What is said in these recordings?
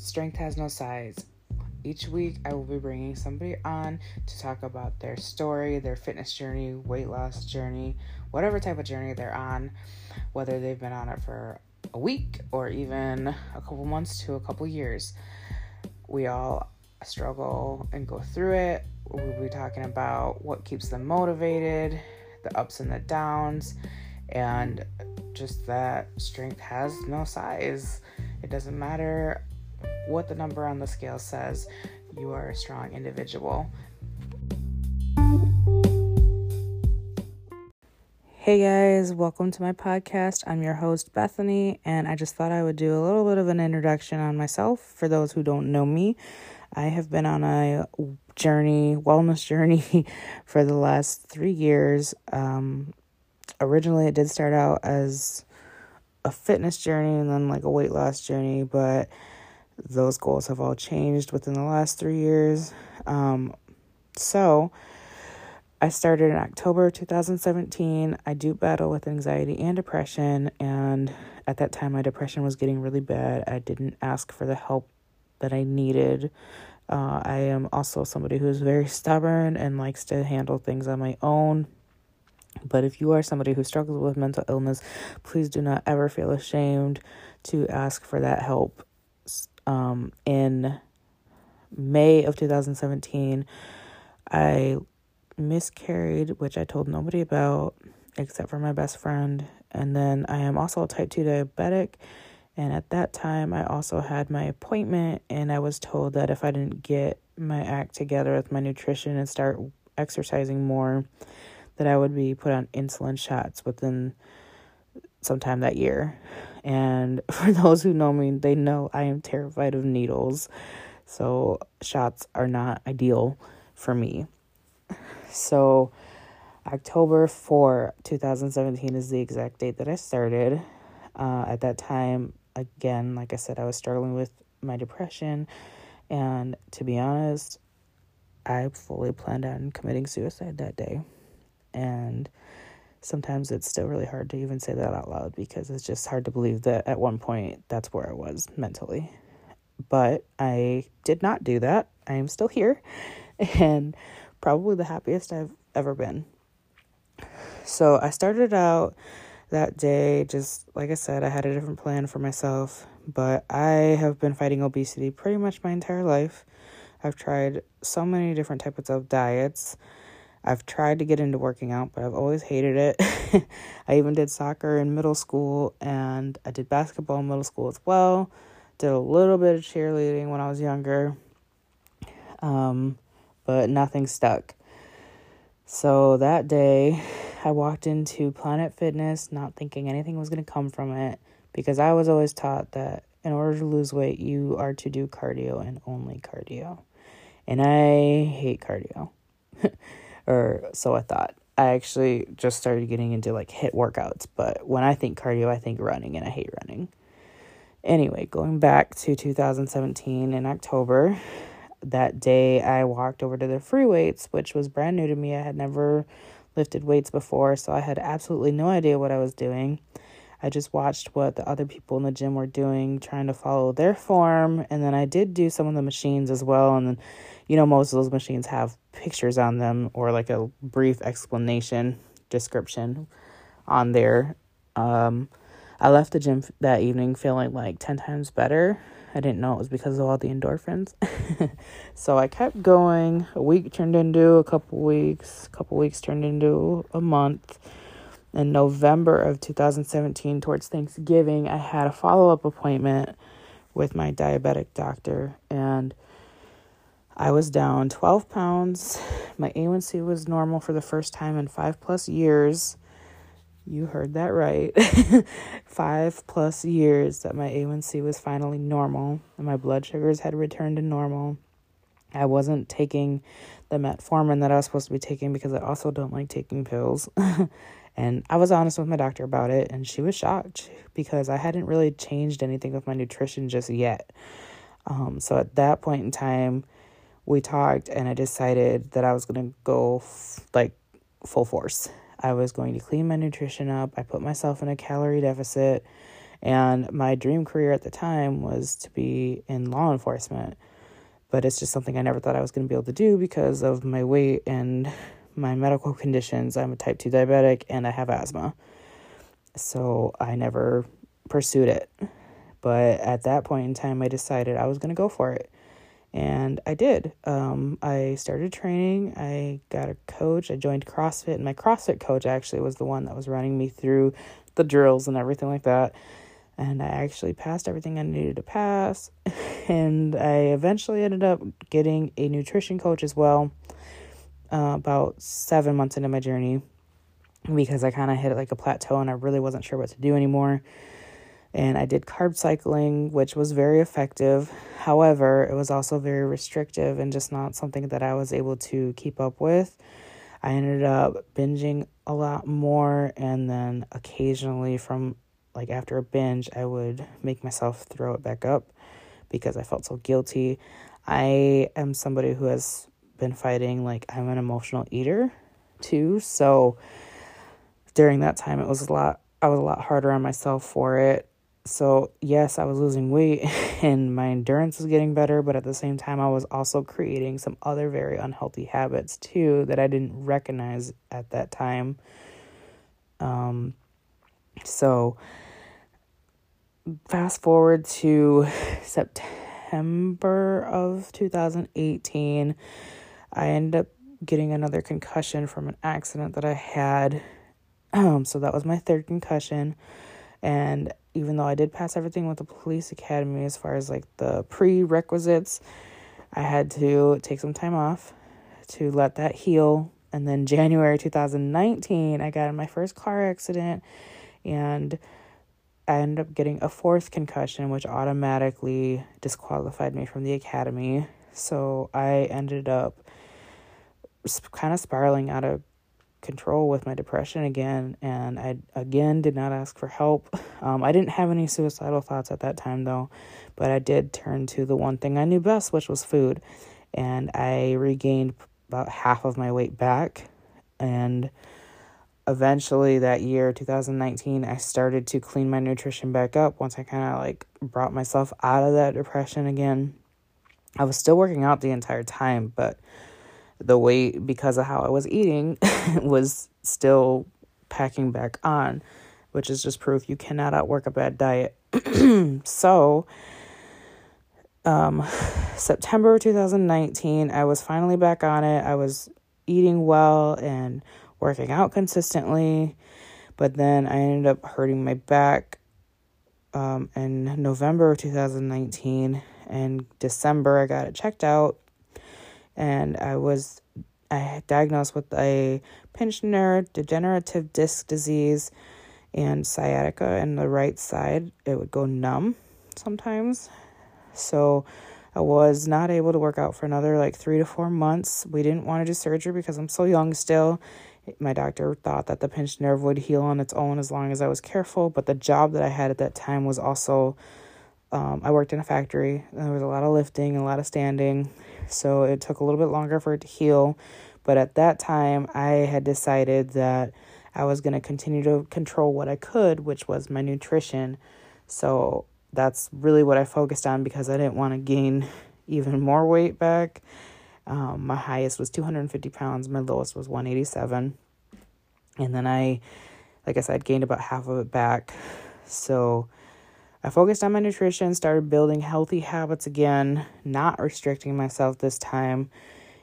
Strength Has No Size. Each week, I will be bringing somebody on to talk about their story, their fitness journey, weight loss journey, whatever type of journey they're on, whether they've been on it for a week or even a couple months to a couple years. We all struggle and go through it. We'll be talking about what keeps them motivated, the ups and the downs, and just that strength has no size. It doesn't matter what the number on the scale says, you are a strong individual. Hey guys, welcome to my podcast. I'm your host, Bethany, and I just thought I would do a little bit of an introduction on myself for those who don't know me. I have been on a journey, wellness journey, for the last three years. Um, originally, it did start out as a fitness journey and then like a weight loss journey, but those goals have all changed within the last three years. Um, so, I started in October 2017. I do battle with anxiety and depression, and at that time, my depression was getting really bad. I didn't ask for the help that I needed. Uh, I am also somebody who's very stubborn and likes to handle things on my own. But if you are somebody who struggles with mental illness, please do not ever feel ashamed to ask for that help. Um, in May of 2017, I miscarried, which I told nobody about except for my best friend. And then I am also a type 2 diabetic and at that time, I also had my appointment, and I was told that if I didn't get my act together with my nutrition and start exercising more, that I would be put on insulin shots within sometime that year. And for those who know me, they know I am terrified of needles. So shots are not ideal for me. So October 4, 2017 is the exact date that I started. Uh, at that time, again, like I said, I was struggling with my depression. And to be honest, I fully planned on committing suicide that day. And sometimes it's still really hard to even say that out loud because it's just hard to believe that at one point that's where I was mentally. But I did not do that. I am still here and probably the happiest I've ever been. So I started out that day, just like I said, I had a different plan for myself, but I have been fighting obesity pretty much my entire life. I've tried so many different types of diets. I've tried to get into working out, but I've always hated it. I even did soccer in middle school and I did basketball in middle school as well. Did a little bit of cheerleading when I was younger, um, but nothing stuck. So that day, I walked into Planet Fitness not thinking anything was going to come from it because I was always taught that in order to lose weight, you are to do cardio and only cardio. And I hate cardio. or so I thought. I actually just started getting into like HIIT workouts, but when I think cardio, I think running and I hate running. Anyway, going back to 2017 in October, that day I walked over to the free weights, which was brand new to me. I had never lifted weights before, so I had absolutely no idea what I was doing. I just watched what the other people in the gym were doing, trying to follow their form, and then I did do some of the machines as well. And then, you know, most of those machines have pictures on them or like a brief explanation description on there. Um, I left the gym that evening feeling like 10 times better I didn't know it was because of all the endorphins. so I kept going. A week turned into a couple weeks. A couple weeks turned into a month. In November of 2017, towards Thanksgiving, I had a follow up appointment with my diabetic doctor, and I was down 12 pounds. My A1C was normal for the first time in five plus years. You heard that right. Five plus years that my A1C was finally normal and my blood sugars had returned to normal. I wasn't taking the metformin that I was supposed to be taking because I also don't like taking pills. and I was honest with my doctor about it, and she was shocked because I hadn't really changed anything with my nutrition just yet. Um, so at that point in time, we talked, and I decided that I was going to go f- like full force I was going to clean my nutrition up. I put myself in a calorie deficit And my dream career at the time was to be in law enforcement. But it's just something I never thought I was going to be able to do because of my weight and my medical conditions. I'm a type 2 diabetic and I have asthma. So I never pursued it. But at that point in time, I decided I was going to go for it. And I did. Um, I started training. I got a coach. I joined CrossFit. And my CrossFit coach actually was the one that was running me through the drills and everything like that. And I actually passed everything I needed to pass. And I eventually ended up getting a nutrition coach as well uh, about seven months into my journey because I kind of hit like a plateau and I really wasn't sure what to do anymore and I did carb cycling, which was very effective. However, it was also very restrictive and just not something that I was able to keep up with. I ended up binging a lot more, and then occasionally, from like after a binge, I would make myself throw it back up because I felt so guilty. I am somebody who has been fighting, like, I'm an emotional eater too. So during that time, it was a lot, I was a lot harder on myself for it so, yes, I was losing weight and my endurance was getting better, but at the same time, I was also creating some other very unhealthy habits too that I didn't recognize at that time. Um, so, fast forward to September of 2018, I ended up getting another concussion from an accident that I had. Um, so, that was my third concussion. And even though I did pass everything with the police academy as far as like the prerequisites, I had to take some time off to let that heal. And then January 2019, I got in my first car accident and I ended up getting a fourth concussion, which automatically disqualified me from the academy. So I ended up kind of spiraling out of control with my depression again, and I again did not ask for help. Um, I didn't have any suicidal thoughts at that time though, but I did turn to the one thing I knew best, which was food, and I regained about half of my weight back, and eventually that year 2019 i started to clean my nutrition back up once i kind of like brought myself out of that depression again i was still working out the entire time but the weight because of how I was eating was still packing back on, which is just proof you cannot outwork a bad diet. so, um, September 2019, I was finally back on it. I was eating well and working out consistently, but then I ended up hurting my back um, in November of 2019. And December, I got it checked out and I was I diagnosed with a pinched nerve degenerative disc disease and sciatica in the right side. It would go numb sometimes. So I was not able to work out for another like three to four months. We didn't want to do surgery because I'm so young still. My doctor thought that the pinched nerve would heal on its own as long as I was careful. But the job that I had at that time was also, um, I worked in a factory. There was a lot of lifting, a lot of standing, so it took a little bit longer for it to heal. But at that time, I had decided that I was going to continue to control what I could, which was my nutrition. So that's really what I focused on because I didn't want to gain even more weight back. Um, my highest was 250 pounds, my lowest was 187. And then I, like I said, gained about half of it back. So I focused on my nutrition, started building healthy habits again, not restricting myself this time.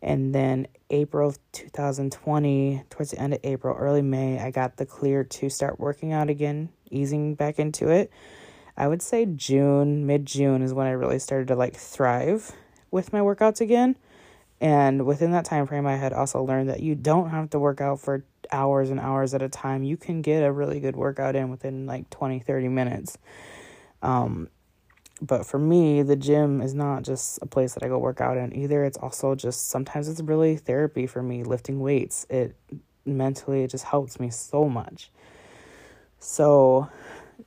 And then April of 2020, towards the end of April, early May, I got the clear to start working out again, easing back into it. I would say June, mid June is when I really started to like thrive with my workouts again. And within that time frame, I had also learned that you don't have to work out for hours and hours at a time. You can get a really good workout in within like 20, 30 minutes. Um, but for me, the gym is not just a place that I go work out in either. It's also just sometimes it's really therapy for me, lifting weights. It mentally it just helps me so much. So,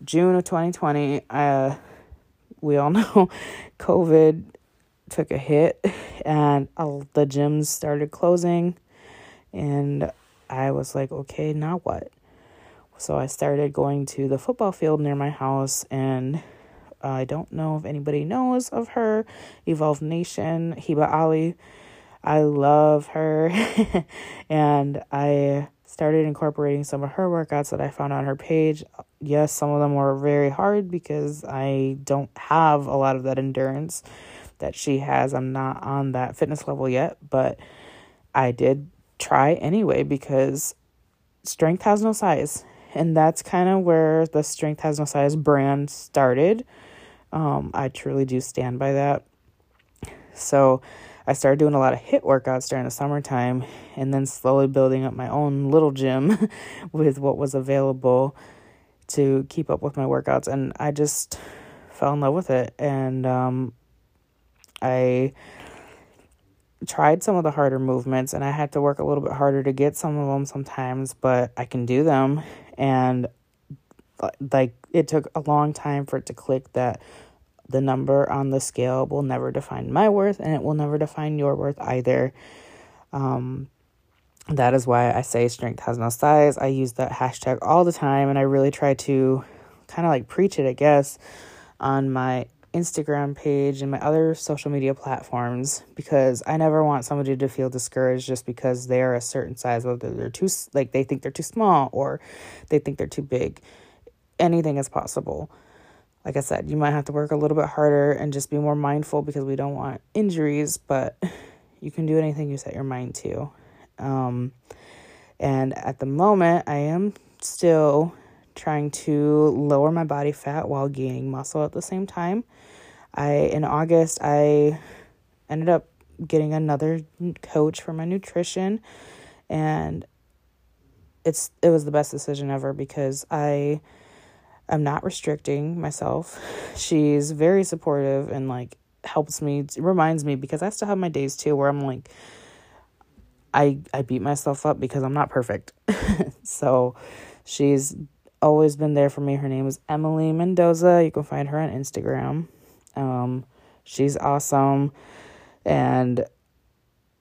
June of 2020, uh, we all know COVID took a hit and all the gyms started closing. And I was like, okay, now what? So I started going to the football field near my house, and I don't know if anybody knows of her. Evolve Nation, Hiba Ali. I love her, and I started incorporating some of her workouts that I found on her page. Yes, some of them were very hard because I don't have a lot of that endurance that she has. I'm not on that fitness level yet, but I did try anyway because strength has no size. And that's kind of where the Strength Has No Size brand started. Um, I truly do stand by that. So, I started doing a lot of HIIT workouts during the summertime and then slowly building up my own little gym with what was available to keep up with my workouts. And I just fell in love with it. And um, I tried some of the harder movements and I had to work a little bit harder to get some of them sometimes, but I can do them. And like it took a long time for it to click that the number on the scale will never define my worth and it will never define your worth either. Um, that is why I say strength has no size. I use that hashtag all the time and I really try to kind of like preach it, I guess, on my Instagram page and my other social media platforms because I never want somebody to feel discouraged just because they are a certain size, whether they're too, like they think they're too small or they think they're too big. Anything is possible like I said, you might have to work a little bit harder and just be more mindful because we don't want injuries, but you can do anything you set your mind to. Um, and at the moment, I am still trying to lower my body fat while gaining muscle at the same time. I in August I ended up getting another coach for my nutrition and it's it was the best decision ever because I I'm not restricting myself. She's very supportive and like helps me, reminds me because I still have my days too where I'm like I I beat myself up because I'm not perfect. so she's always been there for me. Her name is Emily Mendoza. You can find her on Instagram. Um, she's awesome and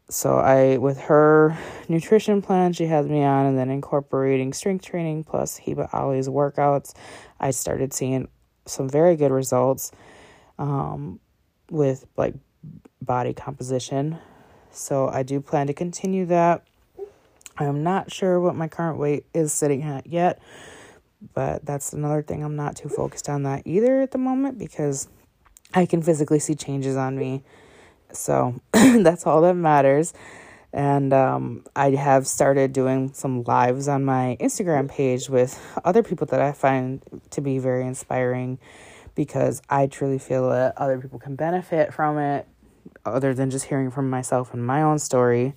so I with her nutrition plan she has me on and then incorporating strength training plus Hiba Ali's workouts, I started seeing some very good results um, with like body composition. So I do plan to continue that. I'm not sure what my current weight is sitting at yet, but that's another thing I'm not too focused on that either at the moment because I can physically see changes on me so that's all that matters. And um, I have started doing some lives on my Instagram page with other people that I find to be very inspiring because I truly feel that other people can benefit from it other than just hearing from myself and my own story.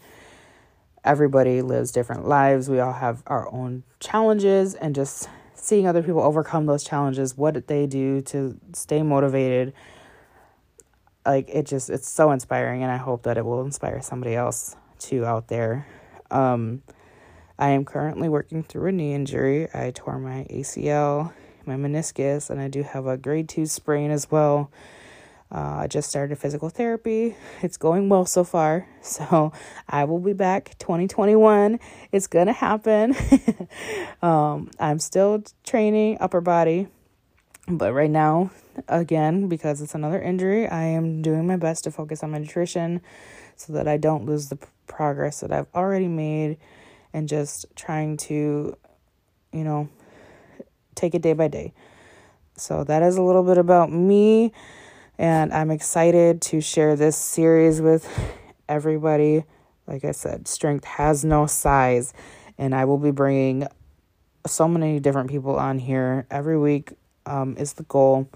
Everybody lives different lives. We all have our own challenges, and just seeing other people overcome those challenges, what they do to stay motivated like it just it's so inspiring and i hope that it will inspire somebody else too out there. Um i am currently working through a knee injury. I tore my acl my meniscus and i do have a grade two sprain as well uh, i just started physical therapy. It's going well so far. So i will be back 2021 it's gonna happen. Um, i'm still training upper body but right now again, because it's another injury, I am doing my best to focus on my nutrition so that I don't lose the progress that I've already made and just trying to, you know, take it day by day. So that is a little bit about me, and I'm excited to share this series with everybody. Like I said, strength has no size, and I will be bringing so many different people on here every week. Um, is the goal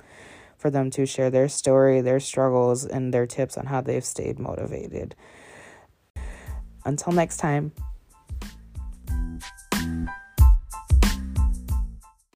for them to share their story, their struggles, and their tips on how they've stayed motivated. Until next time.